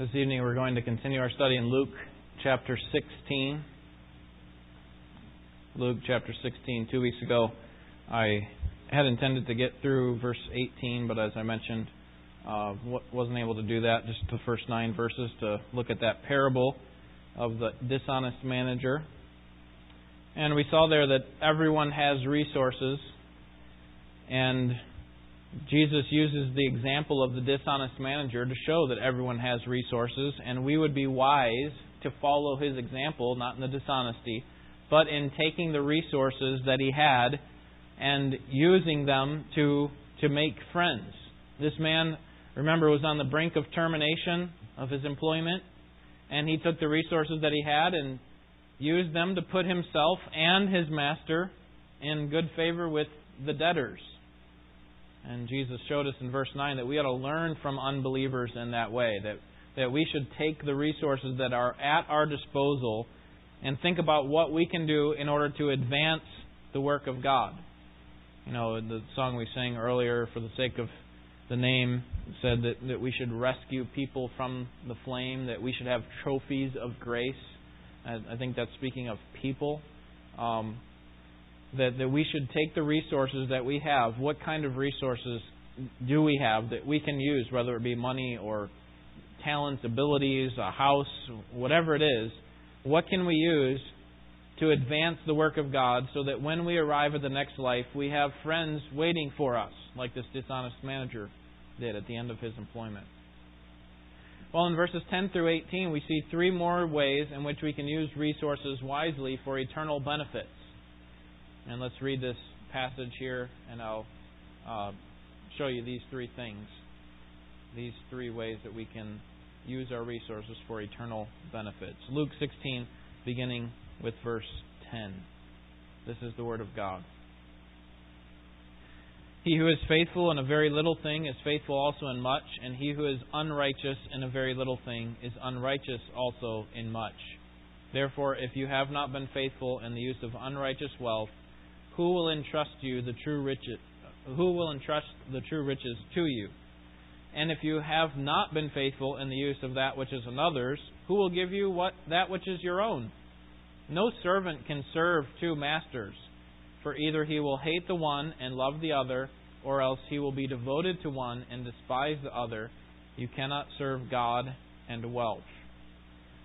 This evening we're going to continue our study in Luke chapter 16. Luke chapter 16. Two weeks ago I had intended to get through verse 18, but as I mentioned, uh, wasn't able to do that. Just the first nine verses to look at that parable of the dishonest manager. And we saw there that everyone has resources, and Jesus uses the example of the dishonest manager to show that everyone has resources, and we would be wise to follow his example, not in the dishonesty, but in taking the resources that he had and using them to, to make friends. This man, remember, was on the brink of termination of his employment, and he took the resources that he had and used them to put himself and his master in good favor with the debtors. And Jesus showed us in verse 9 that we ought to learn from unbelievers in that way, that, that we should take the resources that are at our disposal and think about what we can do in order to advance the work of God. You know, the song we sang earlier, for the sake of the name, said that, that we should rescue people from the flame, that we should have trophies of grace. I, I think that's speaking of people. Um, that, that we should take the resources that we have. What kind of resources do we have that we can use, whether it be money or talents, abilities, a house, whatever it is? What can we use to advance the work of God so that when we arrive at the next life, we have friends waiting for us, like this dishonest manager did at the end of his employment? Well, in verses 10 through 18, we see three more ways in which we can use resources wisely for eternal benefits. And let's read this passage here, and I'll uh, show you these three things, these three ways that we can use our resources for eternal benefits. Luke 16, beginning with verse 10. This is the Word of God. He who is faithful in a very little thing is faithful also in much, and he who is unrighteous in a very little thing is unrighteous also in much. Therefore, if you have not been faithful in the use of unrighteous wealth, who will entrust you the true riches? Who will entrust the true riches to you? And if you have not been faithful in the use of that which is another's, who will give you what that which is your own? No servant can serve two masters, for either he will hate the one and love the other, or else he will be devoted to one and despise the other. You cannot serve God and wealth.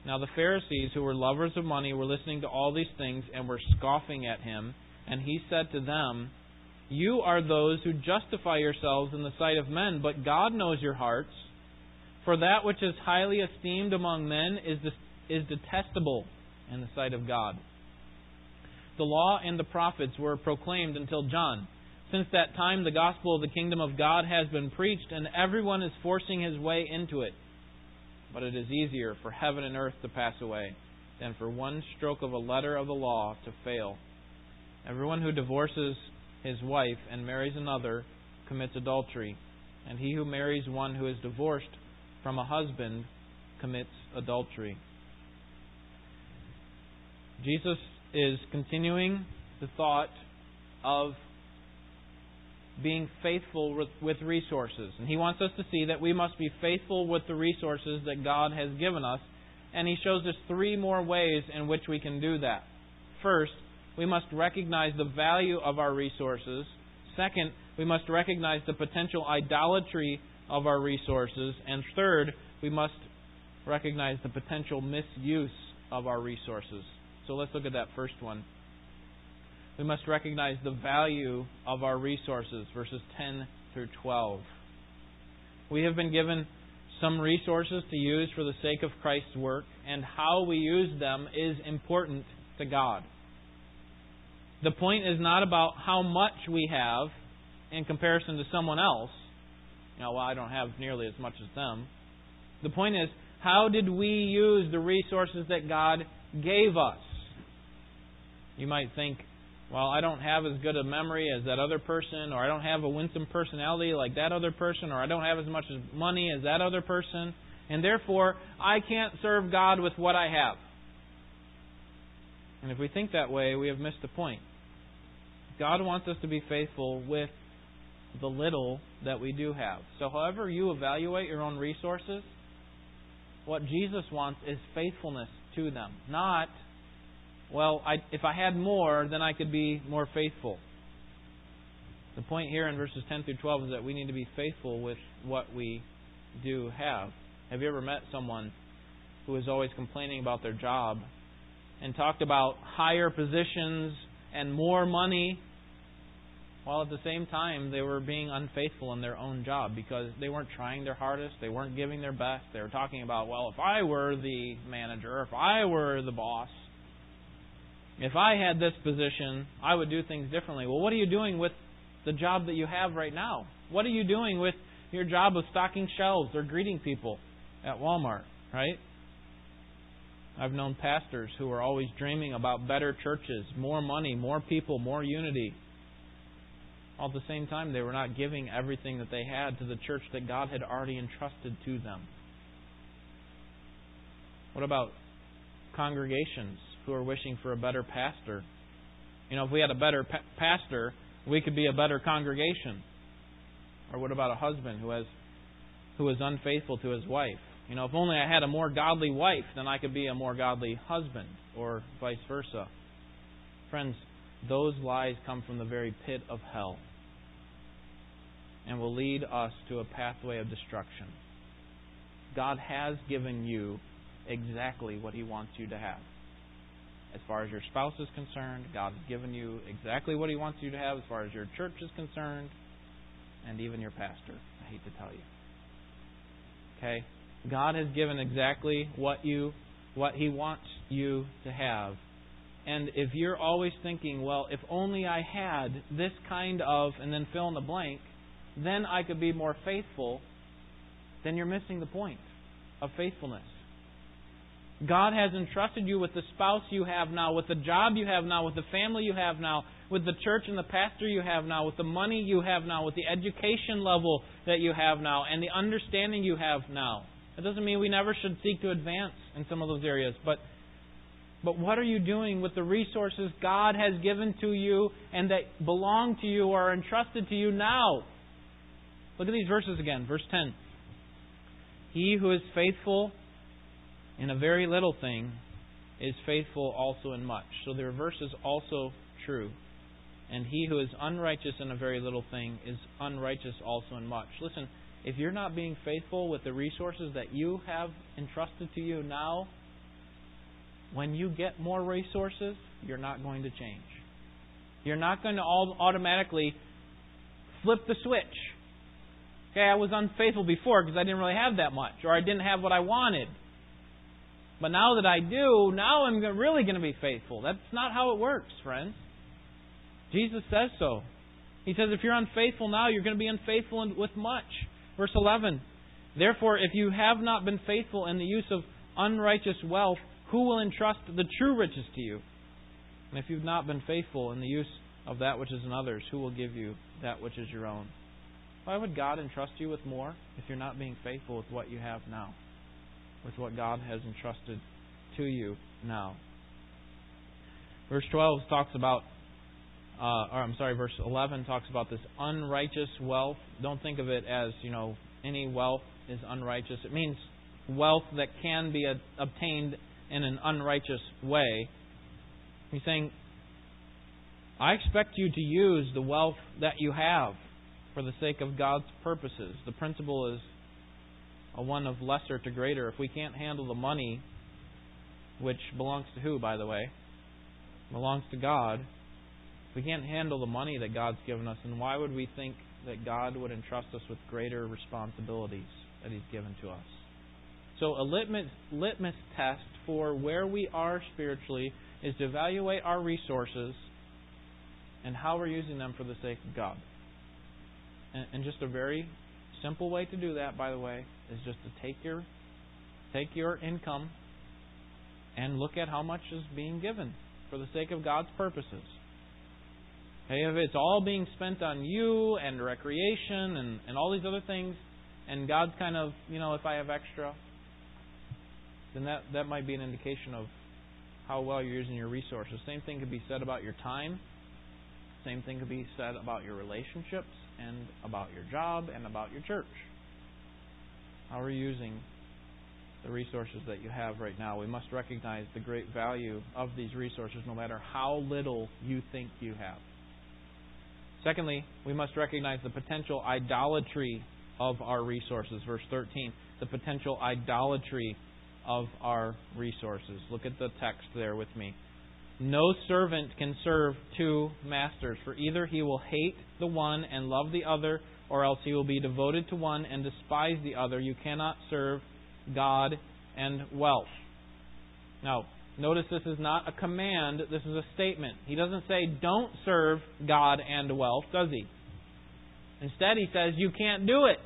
Now the Pharisees, who were lovers of money, were listening to all these things and were scoffing at him. And he said to them, You are those who justify yourselves in the sight of men, but God knows your hearts. For that which is highly esteemed among men is, detestable in the sight of God. The law and the prophets were proclaimed until John. Since that time, the gospel of the kingdom of God has been preached, and everyone is forcing his way into it. But it is easier for heaven and earth to pass away than for one stroke of a letter of the law to fail. Everyone who divorces his wife and marries another commits adultery, and he who marries one who is divorced from a husband commits adultery. Jesus is continuing the thought of being faithful with, resources. And he wants us to see that we must be faithful with the resources that God has given us. And he shows us three more ways in which we can do that. First, we must recognize the value of our resources. Second, we must recognize the potential idolatry of our resources. And third, we must recognize the potential misuse of our resources. So let's look at that first one. We must recognize the value of our resources, verses 10 through 12. We have been given some resources to use for the sake of Christ's work, and how we use them is important to God. The point is not about how much we have in comparison to someone else. You know, well, I don't have nearly as much as them. The point is, how did we use the resources that God gave us? You might think, well, I don't have as good a memory as that other person, or I don't have a winsome personality like that other person, or I don't have as much money as that other person, and therefore I can't serve God with what I have. And if we think that way, we have missed the point. God wants us to be faithful with the little that we do have. So, however you evaluate your own resources, what Jesus wants is faithfulness to them. Not, well, I, if I had more, then I could be more faithful. The point here in verses 10 through 12 is that we need to be faithful with what we do have. Have you ever met someone who is always complaining about their job and talked about higher positions and more money while at the same time they were being unfaithful in their own job because they weren't trying their hardest, they weren't giving their best. They were talking about, well, if I were the manager, if I were the boss, if I had this position, I would do things differently. Well, what are you doing with the job that you have right now? What are you doing with your job of stocking shelves or greeting people at Walmart, right? I've known pastors who are always dreaming about better churches, more money, more people, more unity. All at the same time, they were not giving everything that they had to the church that God had already entrusted to them. What about congregations who are wishing for a better pastor? You know, if we had a better pa- pastor, we could be a better congregation. Or what about a husband who has who is unfaithful to his wife? You know, if only I had a more godly wife, then I could be a more godly husband, or vice versa. Friends, those lies come from the very pit of hell and will lead us to a pathway of destruction. God has given you exactly what He wants you to have. As far as your spouse is concerned, God has given you exactly what He wants you to have as far as your church is concerned, and even your pastor. I hate to tell you. Okay? God has given exactly what you what he wants you to have. And if you're always thinking, well, if only I had this kind of and then fill in the blank, then I could be more faithful, then you're missing the point of faithfulness. God has entrusted you with the spouse you have now, with the job you have now, with the family you have now, with the church and the pastor you have now, with the money you have now, with the education level that you have now, and the understanding you have now. That doesn't mean we never should seek to advance in some of those areas, but but what are you doing with the resources God has given to you and that belong to you or are entrusted to you now? Look at these verses again. Verse 10. He who is faithful in a very little thing is faithful also in much. So the reverse is also true. And he who is unrighteous in a very little thing is unrighteous also in much. Listen, if you're not being faithful with the resources that you have entrusted to you now, when you get more resources, you're not going to change. You're not going to automatically flip the switch. Okay, I was unfaithful before because I didn't really have that much, or I didn't have what I wanted. But now that I do, now I'm really going to be faithful. That's not how it works, friends. Jesus says so. He says if you're unfaithful now, you're going to be unfaithful with much. Verse 11 Therefore, if you have not been faithful in the use of unrighteous wealth, who will entrust the true riches to you? And if you've not been faithful in the use of that which is another's, who will give you that which is your own? Why would God entrust you with more if you're not being faithful with what you have now? With what God has entrusted to you now. Verse 12 talks about uh, or I'm sorry, verse 11 talks about this unrighteous wealth. Don't think of it as, you know, any wealth is unrighteous. It means wealth that can be a, obtained in an unrighteous way. He's saying, I expect you to use the wealth that you have for the sake of God's purposes. The principle is a one of lesser to greater. If we can't handle the money, which belongs to who, by the way? Belongs to God we can't handle the money that God's given us, and why would we think that God would entrust us with greater responsibilities that He's given to us? So, a litmus, litmus test for where we are spiritually is to evaluate our resources and how we're using them for the sake of God. And, and just a very simple way to do that, by the way, is just to take your take your income and look at how much is being given for the sake of God's purposes. If it's all being spent on you and recreation and, and all these other things, and God's kind of, you know, if I have extra, then that, that might be an indication of how well you're using your resources. Same thing could be said about your time. Same thing could be said about your relationships and about your job and about your church. How are you using the resources that you have right now. We must recognize the great value of these resources no matter how little you think you have. Secondly, we must recognize the potential idolatry of our resources. Verse 13, the potential idolatry of our resources. Look at the text there with me. No servant can serve two masters, for either he will hate the one and love the other, or else he will be devoted to one and despise the other. You cannot serve God and wealth. Now, notice this is not a command, this is a statement. He doesn't say, don't serve God and wealth, does he? Instead, he says, you can't do it.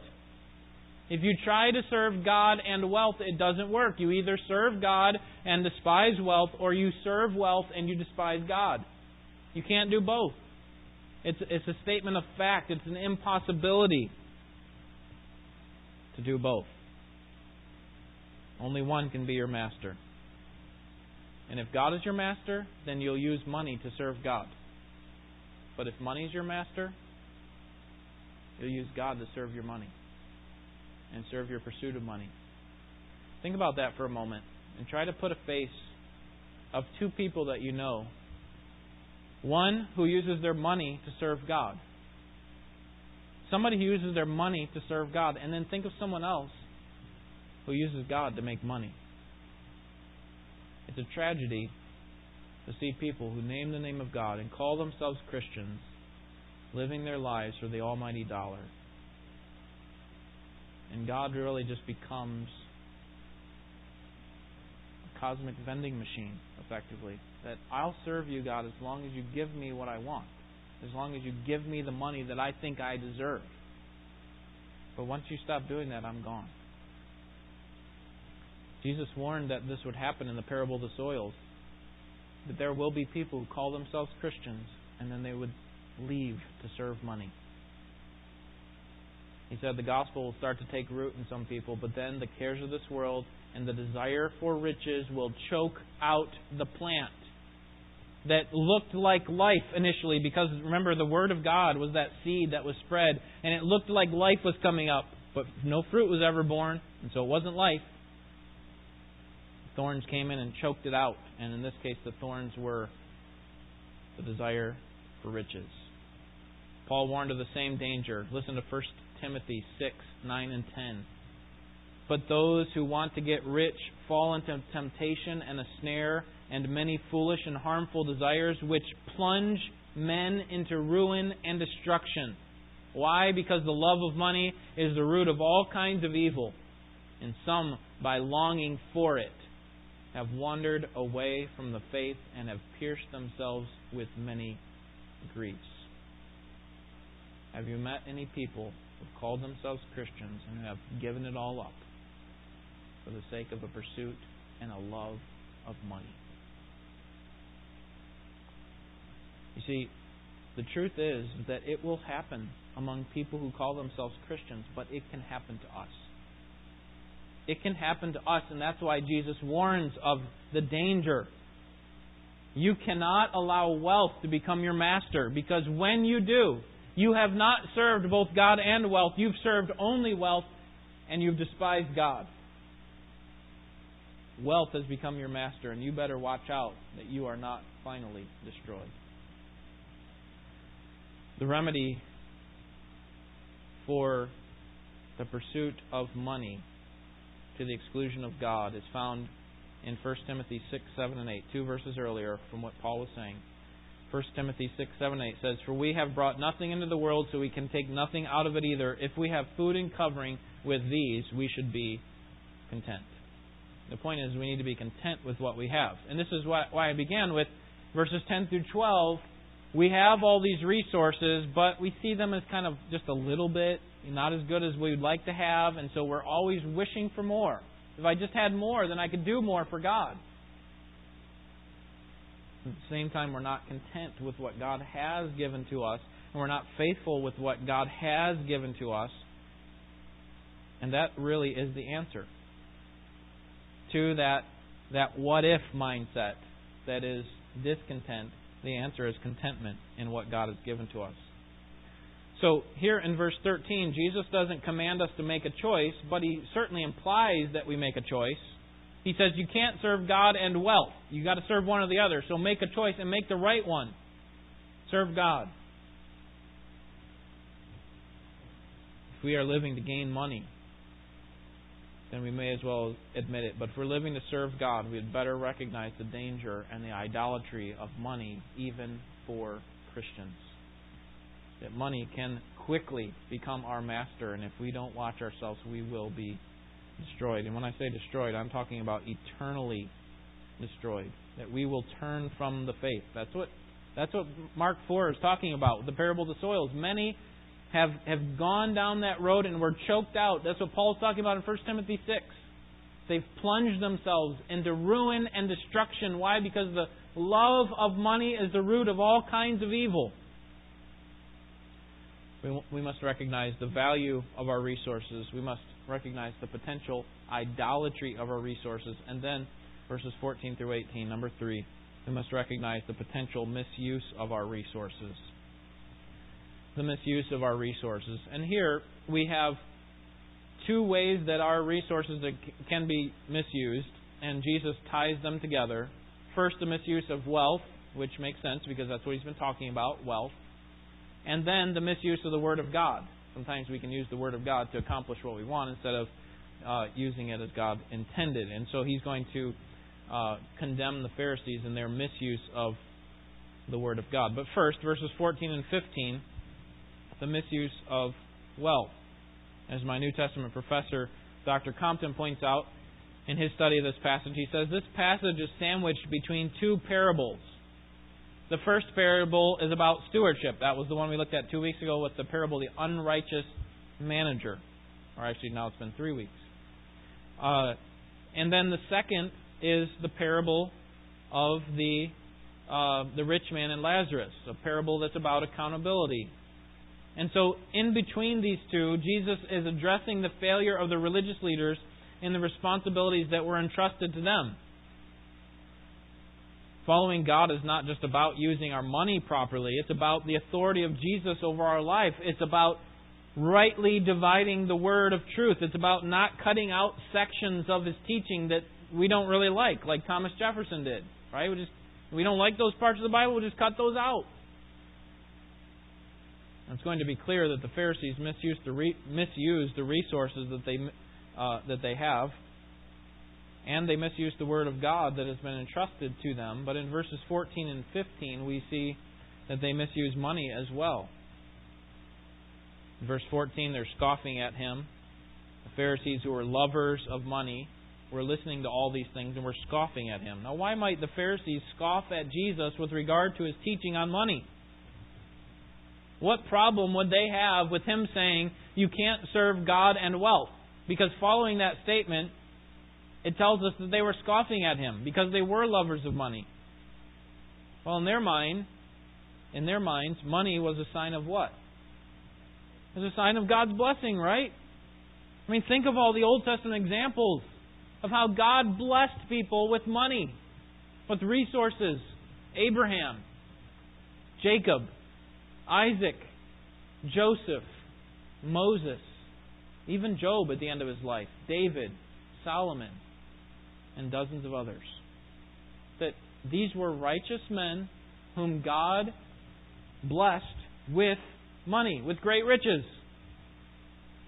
If you try to serve God and wealth, it doesn't work. You either serve God and despise wealth, or you serve wealth and you despise God. You can't do both. It's, it's a statement of fact, it's an impossibility to do both. Only one can be your master. And if God is your master, then you'll use money to serve God. But if money is your master, you'll use God to serve your money and serve your pursuit of money. Think about that for a moment and try to put a face of two people that you know. One who uses their money to serve God. Somebody who uses their money to serve God. And then think of someone else who uses God to make money. It's a tragedy to see people who name the name of God and call themselves Christians living their lives for the almighty dollar. And God really just becomes a cosmic vending machine, effectively. That I'll serve you, God, as long as you give me what I want, as long as you give me the money that I think I deserve. But once you stop doing that, I'm gone. Jesus warned that this would happen in the parable of the soils. That there will be people who call themselves Christians and then they would leave to serve money. He said the gospel will start to take root in some people, but then the cares of this world and the desire for riches will choke out the plant that looked like life initially because remember the word of God was that seed that was spread and it looked like life was coming up but no fruit was ever born and so it wasn't life thorns came in and choked it out and in this case the thorns were the desire for riches Paul warned of the same danger listen to 1 Timothy 6, 9, and 10. But those who want to get rich fall into temptation and a snare and many foolish and harmful desires which plunge men into ruin and destruction. Why? Because the love of money is the root of all kinds of evil. And some, by longing for it, have wandered away from the faith and have pierced themselves with many griefs. Have you met any people who've called themselves Christians and who have given it all up for the sake of a pursuit and a love of money. You see, the truth is that it will happen among people who call themselves Christians, but it can happen to us. It can happen to us, and that's why Jesus warns of the danger. You cannot allow wealth to become your master, because when you do, you have not served both God and wealth. You've served only wealth, and you've despised God. Wealth has become your master, and you better watch out that you are not finally destroyed. The remedy for the pursuit of money to the exclusion of God is found in 1 Timothy 6, 7, and 8, two verses earlier from what Paul was saying. 1 Timothy 6, 7, 8 says, For we have brought nothing into the world, so we can take nothing out of it either. If we have food and covering with these, we should be content. The point is, we need to be content with what we have. And this is why, why I began with verses 10 through 12. We have all these resources, but we see them as kind of just a little bit, not as good as we would like to have, and so we're always wishing for more. If I just had more, then I could do more for God. At the same time, we're not content with what God has given to us, and we're not faithful with what God has given to us. And that really is the answer to that, that what if mindset that is discontent. The answer is contentment in what God has given to us. So here in verse 13, Jesus doesn't command us to make a choice, but he certainly implies that we make a choice. He says you can't serve God and wealth. You got to serve one or the other. So make a choice and make the right one. Serve God. If we are living to gain money, then we may as well admit it. But if we're living to serve God, we'd better recognize the danger and the idolatry of money, even for Christians. That money can quickly become our master, and if we don't watch ourselves, we will be destroyed. And when I say destroyed, I'm talking about eternally destroyed. That we will turn from the faith. That's what that's what Mark 4 is talking about, the parable of the soils. Many have, have gone down that road and were choked out. That's what Paul's talking about in 1 Timothy 6. They've plunged themselves into ruin and destruction. Why? Because the love of money is the root of all kinds of evil. We, we must recognize the value of our resources. We must recognize the potential idolatry of our resources. And then, verses 14 through 18, number 3, we must recognize the potential misuse of our resources the misuse of our resources. And here we have two ways that our resources can be misused, and Jesus ties them together. First, the misuse of wealth, which makes sense because that's what he's been talking about wealth. And then the misuse of the Word of God. Sometimes we can use the Word of God to accomplish what we want instead of uh, using it as God intended. And so he's going to uh, condemn the Pharisees in their misuse of the Word of God. But first, verses 14 and 15 the misuse of wealth. As my New Testament professor, Dr. Compton, points out in his study of this passage, he says this passage is sandwiched between two parables. The first parable is about stewardship. That was the one we looked at two weeks ago with the parable the unrighteous manager. Or actually, now it's been three weeks. Uh, and then the second is the parable of the uh, the rich man and Lazarus, a parable that's about accountability and so, in between these two, Jesus is addressing the failure of the religious leaders in the responsibilities that were entrusted to them. Following God is not just about using our money properly, it's about the authority of Jesus over our life. It's about rightly dividing the word of truth. It's about not cutting out sections of his teaching that we don't really like, like Thomas Jefferson did. Right? We just we don't like those parts of the Bible, we'll just cut those out. It's going to be clear that the Pharisees misused the, re- misused the resources that they, uh, that they have, and they misuse the Word of God that has been entrusted to them. But in verses 14 and 15, we see that they misuse money as well. In verse 14, they're scoffing at him. The Pharisees, who were lovers of money, were listening to all these things and were scoffing at him. Now, why might the Pharisees scoff at Jesus with regard to his teaching on money? What problem would they have with him saying, You can't serve God and wealth? Because following that statement, it tells us that they were scoffing at him because they were lovers of money. Well, in their mind, in their minds, money was a sign of what? It was a sign of God's blessing, right? I mean, think of all the Old Testament examples of how God blessed people with money, with resources. Abraham, Jacob, Isaac, Joseph, Moses, even Job at the end of his life, David, Solomon, and dozens of others. That these were righteous men whom God blessed with money, with great riches.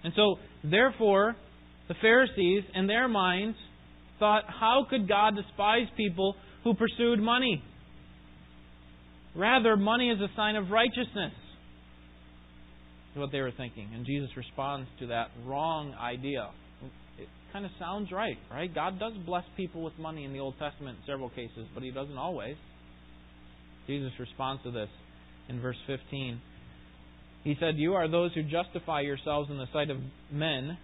And so, therefore, the Pharisees, in their minds, thought, how could God despise people who pursued money? Rather, money is a sign of righteousness. Is what they were thinking. And Jesus responds to that wrong idea. It kind of sounds right, right? God does bless people with money in the Old Testament in several cases, but He doesn't always. Jesus responds to this in verse 15. He said, You are those who justify yourselves in the sight of men,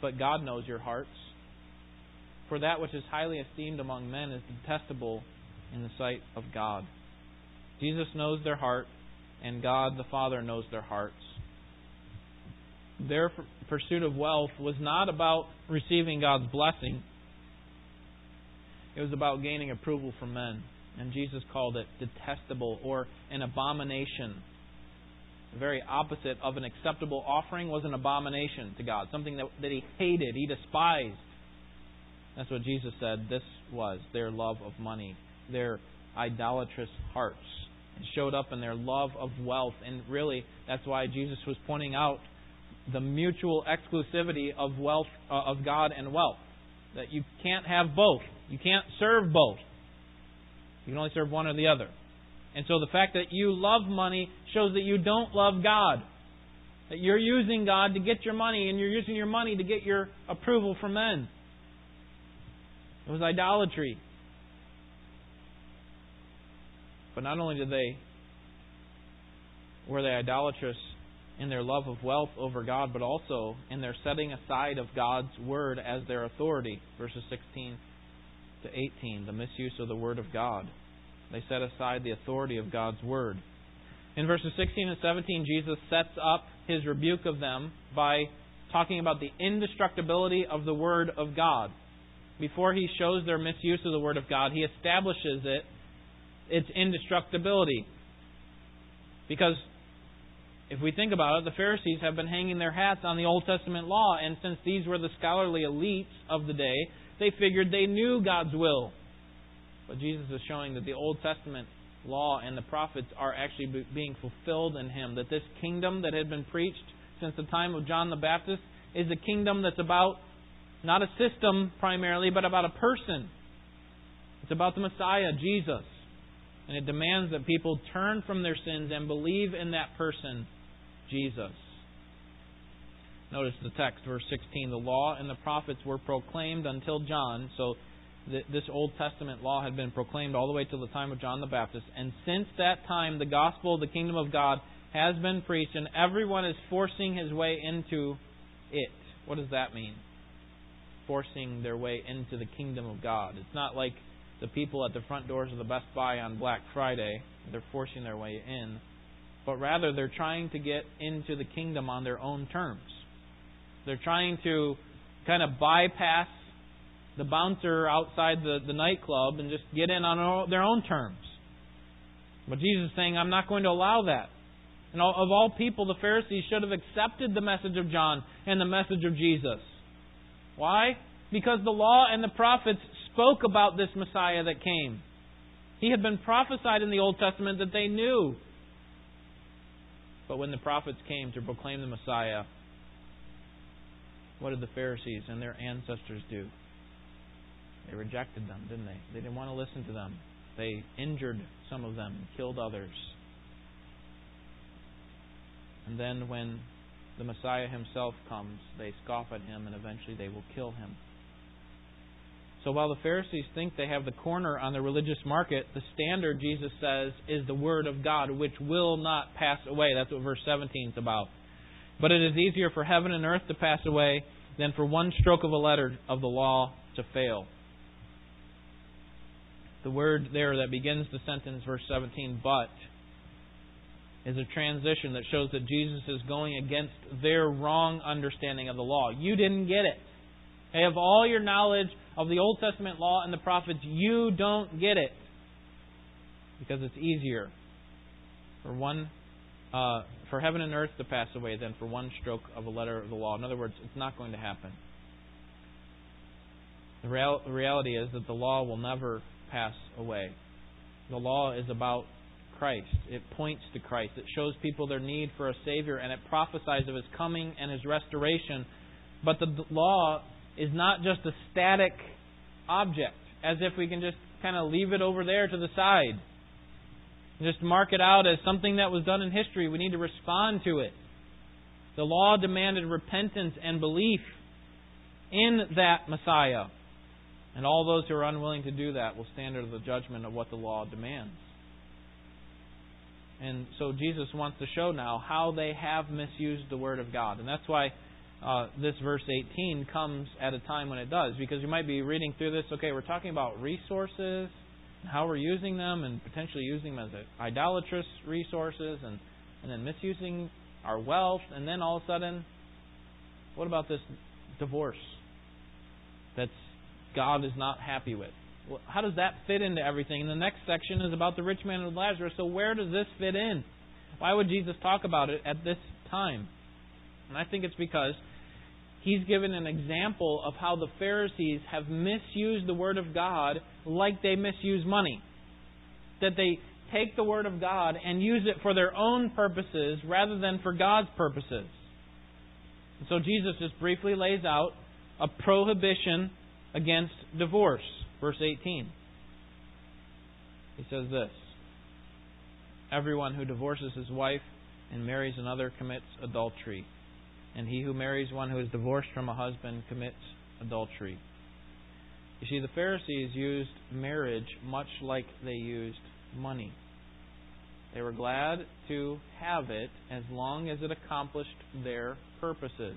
but God knows your hearts. For that which is highly esteemed among men is detestable in the sight of God. Jesus knows their heart, and God the Father knows their hearts. Their pursuit of wealth was not about receiving God's blessing, it was about gaining approval from men. And Jesus called it detestable or an abomination. the very opposite of an acceptable offering, was an abomination to God, something that, that he hated, he despised. That's what Jesus said this was their love of money, their idolatrous hearts. It showed up in their love of wealth. And really, that's why Jesus was pointing out the mutual exclusivity of wealth uh, of God and wealth. That you can't have both. You can't serve both. You can only serve one or the other. And so the fact that you love money shows that you don't love God. That you're using God to get your money and you're using your money to get your approval from men. It was idolatry. But not only did they were they idolatrous in their love of wealth over God, but also in their setting aside of God's word as their authority. Verses 16 to 18, the misuse of the word of God. They set aside the authority of God's word. In verses 16 and 17, Jesus sets up his rebuke of them by talking about the indestructibility of the word of God. Before he shows their misuse of the word of God, he establishes it its indestructibility. Because if we think about it, the Pharisees have been hanging their hats on the Old Testament law, and since these were the scholarly elites of the day, they figured they knew God's will. But Jesus is showing that the Old Testament law and the prophets are actually being fulfilled in Him. That this kingdom that had been preached since the time of John the Baptist is a kingdom that's about not a system primarily, but about a person. It's about the Messiah, Jesus. And it demands that people turn from their sins and believe in that person, Jesus. Notice the text, verse 16. The law and the prophets were proclaimed until John. So this Old Testament law had been proclaimed all the way to the time of John the Baptist. And since that time, the gospel of the kingdom of God has been preached, and everyone is forcing his way into it. What does that mean? Forcing their way into the kingdom of God. It's not like the people at the front doors of the Best Buy on Black Friday. They're forcing their way in. But rather, they're trying to get into the kingdom on their own terms. They're trying to kind of bypass the bouncer outside the, the nightclub and just get in on their own terms. But Jesus is saying, I'm not going to allow that. And of all people, the Pharisees should have accepted the message of John and the message of Jesus. Why? Because the law and the prophets spoke about this Messiah that came. He had been prophesied in the Old Testament that they knew. But when the prophets came to proclaim the Messiah, what did the Pharisees and their ancestors do? They rejected them, didn't they? They didn't want to listen to them. They injured some of them, killed others. And then when the Messiah himself comes, they scoff at him and eventually they will kill him. So while the Pharisees think they have the corner on the religious market, the standard, Jesus says, is the Word of God, which will not pass away. That's what verse 17 is about. But it is easier for heaven and earth to pass away than for one stroke of a letter of the law to fail. The word there that begins the sentence, verse 17, but, is a transition that shows that Jesus is going against their wrong understanding of the law. You didn't get it. They have all your knowledge of the Old Testament law and the prophets, you don't get it. Because it's easier for one uh, for heaven and earth to pass away than for one stroke of a letter of the law. In other words, it's not going to happen. The real, reality is that the law will never pass away. The law is about Christ. It points to Christ. It shows people their need for a Savior, and it prophesies of His coming and His restoration. But the law is not just a static object, as if we can just kind of leave it over there to the side. Just mark it out as something that was done in history. We need to respond to it. The law demanded repentance and belief in that Messiah. And all those who are unwilling to do that will stand under the judgment of what the law demands. And so Jesus wants to show now how they have misused the Word of God. And that's why uh, this verse 18 comes at a time when it does. Because you might be reading through this, okay, we're talking about resources, how we're using them, and potentially using them as idolatrous resources, and, and then misusing our wealth, and then all of a sudden, what about this divorce that God is not happy with? How does that fit into everything? And the next section is about the rich man and Lazarus. So where does this fit in? Why would Jesus talk about it at this time? And I think it's because he's given an example of how the Pharisees have misused the Word of God like they misuse money. That they take the Word of God and use it for their own purposes rather than for God's purposes. And so Jesus just briefly lays out a prohibition against divorce. Verse 18. He says this Everyone who divorces his wife and marries another commits adultery. And he who marries one who is divorced from a husband commits adultery. You see, the Pharisees used marriage much like they used money. They were glad to have it as long as it accomplished their purposes.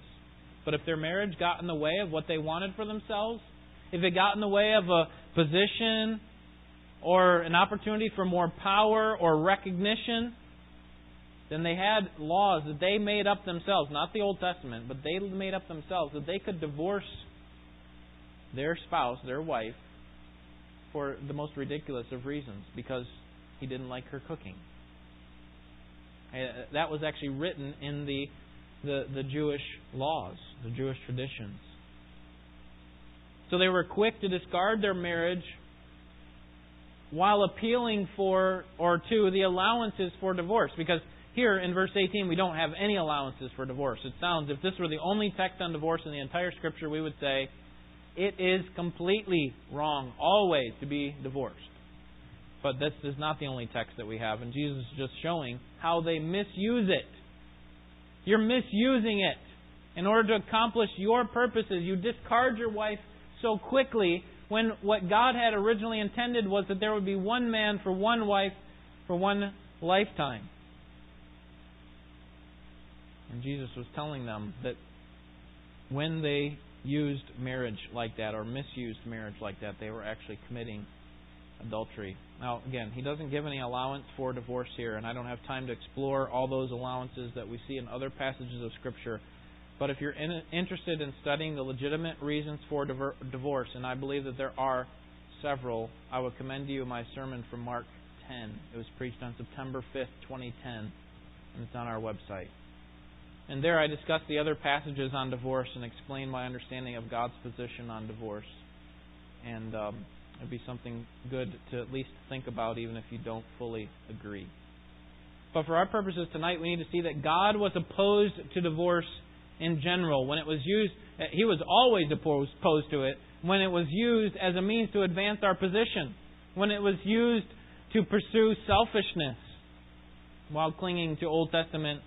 But if their marriage got in the way of what they wanted for themselves, if it got in the way of a position or an opportunity for more power or recognition, then they had laws that they made up themselves, not the Old Testament, but they made up themselves that they could divorce their spouse, their wife, for the most ridiculous of reasons because he didn't like her cooking. Uh, that was actually written in the, the, the Jewish laws, the Jewish traditions. So they were quick to discard their marriage while appealing for or to the allowances for divorce because here in verse 18, we don't have any allowances for divorce. It sounds, if this were the only text on divorce in the entire Scripture, we would say it is completely wrong always to be divorced. But this is not the only text that we have, and Jesus is just showing how they misuse it. You're misusing it. In order to accomplish your purposes, you discard your wife so quickly when what God had originally intended was that there would be one man for one wife for one lifetime. And Jesus was telling them that when they used marriage like that or misused marriage like that, they were actually committing adultery. Now, again, he doesn't give any allowance for divorce here, and I don't have time to explore all those allowances that we see in other passages of Scripture. But if you're in, interested in studying the legitimate reasons for diver, divorce, and I believe that there are several, I would commend to you my sermon from Mark 10. It was preached on September 5th, 2010, and it's on our website. And there I discuss the other passages on divorce and explain my understanding of God's position on divorce. And um, it'd be something good to at least think about, even if you don't fully agree. But for our purposes tonight, we need to see that God was opposed to divorce in general. When it was used, He was always opposed to it. When it was used as a means to advance our position. When it was used to pursue selfishness while clinging to Old Testament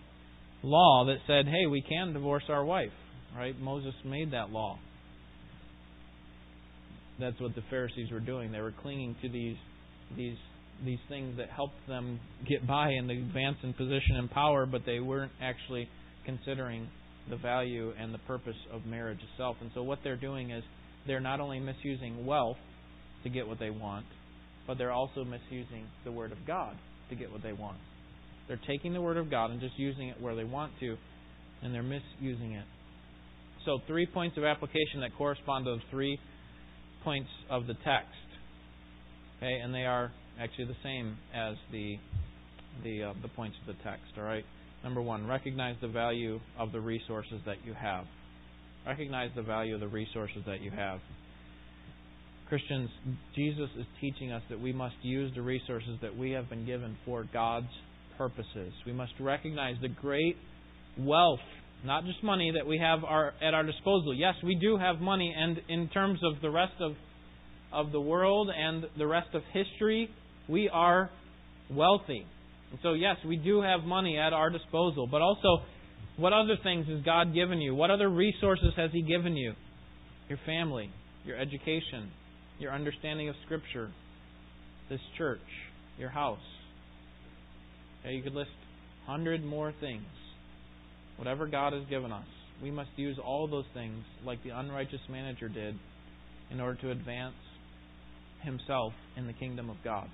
law that said, hey, we can divorce our wife. Right? Moses made that law. That's what the Pharisees were doing. They were clinging to these these these things that helped them get by and advance in position and power, but they weren't actually considering the value and the purpose of marriage itself. And so what they're doing is they're not only misusing wealth to get what they want, but they're also misusing the word of God to get what they want. They're taking the Word of God and just using it where they want to, and they're misusing it. So, three points of application that correspond to the three points of the text. Okay, and they are actually the same as the the uh, the points of the text. All right. Number one, recognize the value of the resources that you have. Recognize the value of the resources that you have. Christians, Jesus is teaching us that we must use the resources that we have been given for God's purposes. We must recognize the great wealth, not just money, that we have our, at our disposal. Yes, we do have money, and in terms of the rest of, of the world and the rest of history, we are wealthy. And so, yes, we do have money at our disposal, but also, what other things has God given you? What other resources has He given you? Your family, your education, your understanding of Scripture, this church, your house. Okay, you could list hundred more things. Whatever God has given us, we must use all those things like the unrighteous manager did in order to advance himself in the kingdom of God.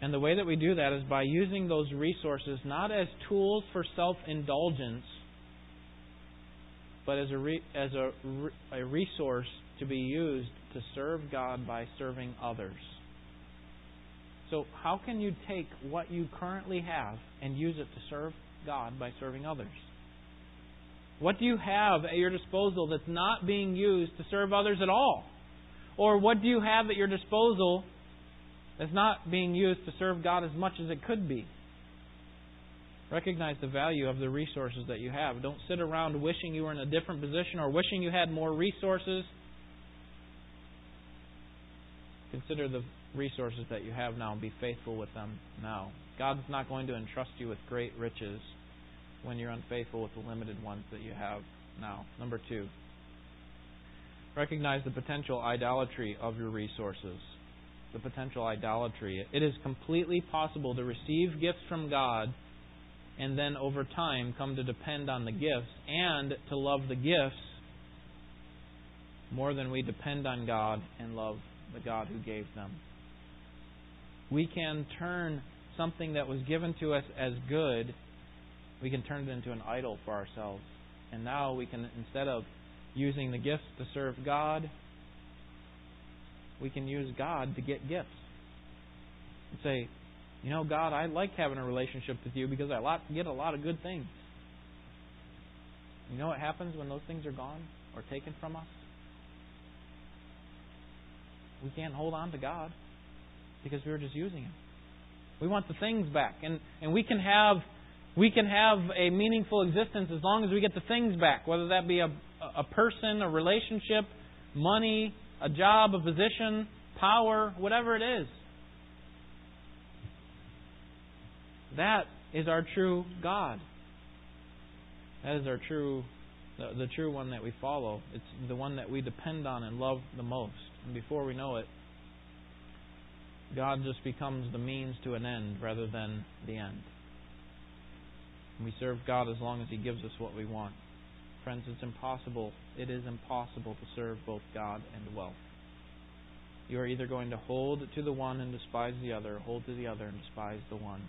And the way that we do that is by using those resources not as tools for self indulgence, but as, a, re, as a, a resource to be used to serve God by serving others. So, how can you take what you currently have and use it to serve God by serving others? What do you have at your disposal that's not being used to serve others at all? Or what do you have at your disposal that's not being used to serve God as much as it could be? Recognize the value of the resources that you have. Don't sit around wishing you were in a different position or wishing you had more resources. Consider the resources that you have now and be faithful with them now. God's not going to entrust you with great riches when you're unfaithful with the limited ones that you have now. Number two, recognize the potential idolatry of your resources. The potential idolatry. It is completely possible to receive gifts from God and then over time come to depend on the gifts and to love the gifts more than we depend on God and love the God who gave them. We can turn something that was given to us as good, we can turn it into an idol for ourselves. And now we can, instead of using the gifts to serve God, we can use God to get gifts. And say, you know, God, I like having a relationship with you because I get a lot of good things. You know what happens when those things are gone or taken from us? We can't hold on to God because we were just using Him. We want the things back, and and we can have we can have a meaningful existence as long as we get the things back, whether that be a a person, a relationship, money, a job, a position, power, whatever it is. That is our true God. That is our true, the, the true one that we follow. It's the one that we depend on and love the most. And before we know it, God just becomes the means to an end rather than the end. We serve God as long as He gives us what we want. Friends, it's impossible. It is impossible to serve both God and wealth. You are either going to hold to the one and despise the other, hold to the other and despise the one.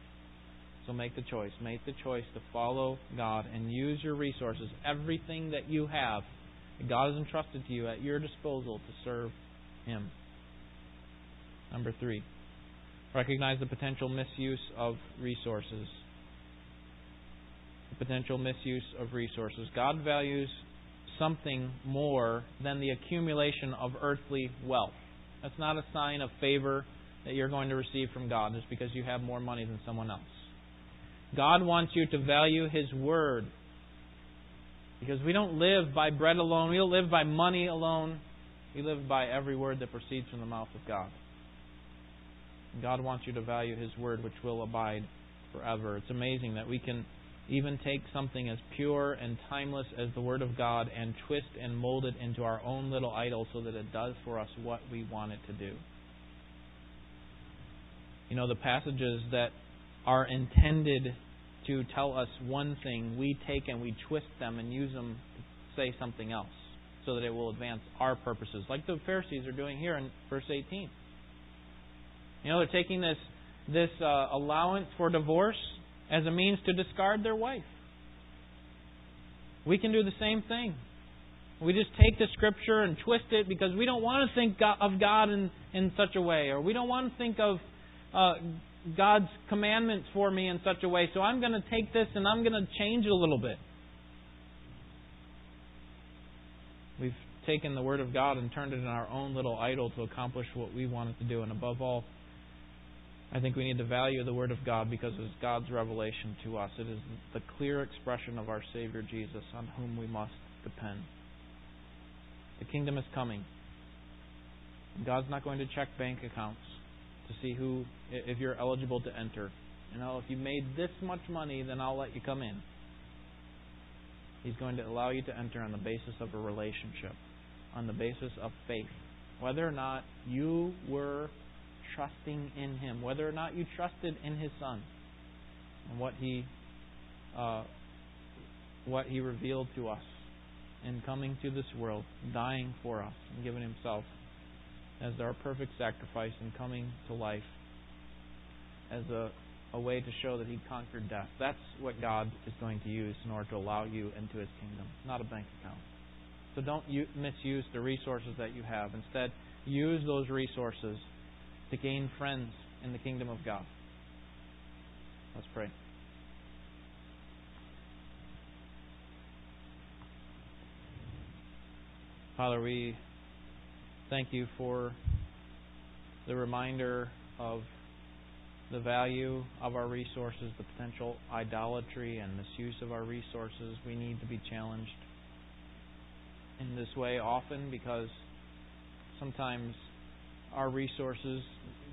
So make the choice. Make the choice to follow God and use your resources, everything that you have, that God has entrusted to you at your disposal to serve Him. Number three, recognize the potential misuse of resources. The potential misuse of resources. God values something more than the accumulation of earthly wealth. That's not a sign of favor that you're going to receive from God just because you have more money than someone else. God wants you to value His Word. Because we don't live by bread alone, we don't live by money alone. We live by every word that proceeds from the mouth of God. God wants you to value His Word, which will abide forever. It's amazing that we can even take something as pure and timeless as the Word of God and twist and mold it into our own little idol so that it does for us what we want it to do. You know, the passages that are intended to tell us one thing, we take and we twist them and use them to say something else so that it will advance our purposes, like the Pharisees are doing here in verse 18. You know, they're taking this this uh, allowance for divorce as a means to discard their wife. We can do the same thing. We just take the scripture and twist it because we don't want to think of God in, in such a way, or we don't want to think of uh, God's commandments for me in such a way, so I'm going to take this and I'm going to change it a little bit. We've taken the Word of God and turned it in our own little idol to accomplish what we wanted to do. And above all, I think we need to value the Word of God because it's God's revelation to us. It is the clear expression of our Savior Jesus on whom we must depend. The kingdom is coming. God's not going to check bank accounts to see who, if you're eligible to enter. You know, if you made this much money, then I'll let you come in. He's going to allow you to enter on the basis of a relationship, on the basis of faith. Whether or not you were trusting in Him, whether or not you trusted in His Son, and what He, uh, what He revealed to us in coming to this world, dying for us, and giving Himself as our perfect sacrifice and coming to life as a, a way to show that He conquered death. That's what God is going to use in order to allow you into His kingdom, not a bank account. So don't misuse the resources that you have. Instead, use those resources to gain friends, in the kingdom of God. Let's pray. Father, we thank you for the reminder of the value of our resources, the potential idolatry and misuse of our resources. We need to be challenged in this way often because sometimes our resources,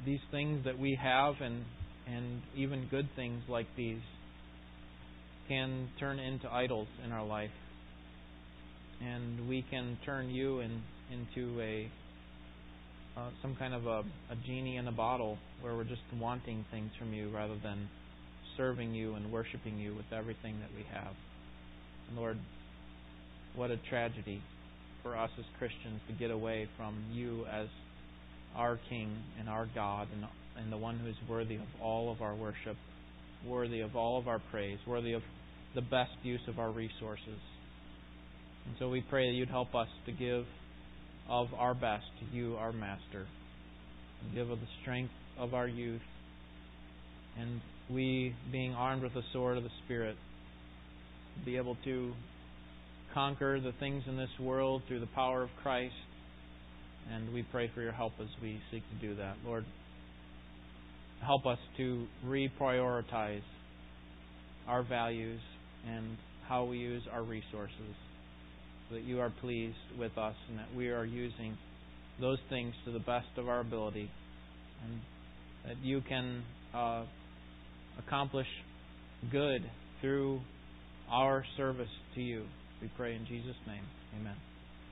these things that we have and and even good things like these can turn into idols in our life. And we can turn you in, into a uh, some kind of a, a genie in a bottle where we're just wanting things from you rather than serving you and worshiping you with everything that we have. And Lord, what a tragedy for us as Christians to get away from you as our King and our God and, and the one who is worthy of all of our worship, worthy of all of our praise, worthy of the best use of our resources. And so we pray that you'd help us to give of our best to you, our Master, and give of the strength of our youth, and we, being armed with the sword of the Spirit, be able to conquer the things in this world through the power of Christ. And we pray for your help as we seek to do that. Lord, help us to reprioritize our values and how we use our resources so that you are pleased with us and that we are using those things to the best of our ability and that you can uh, accomplish good through our service to you. We pray in Jesus' name. Amen.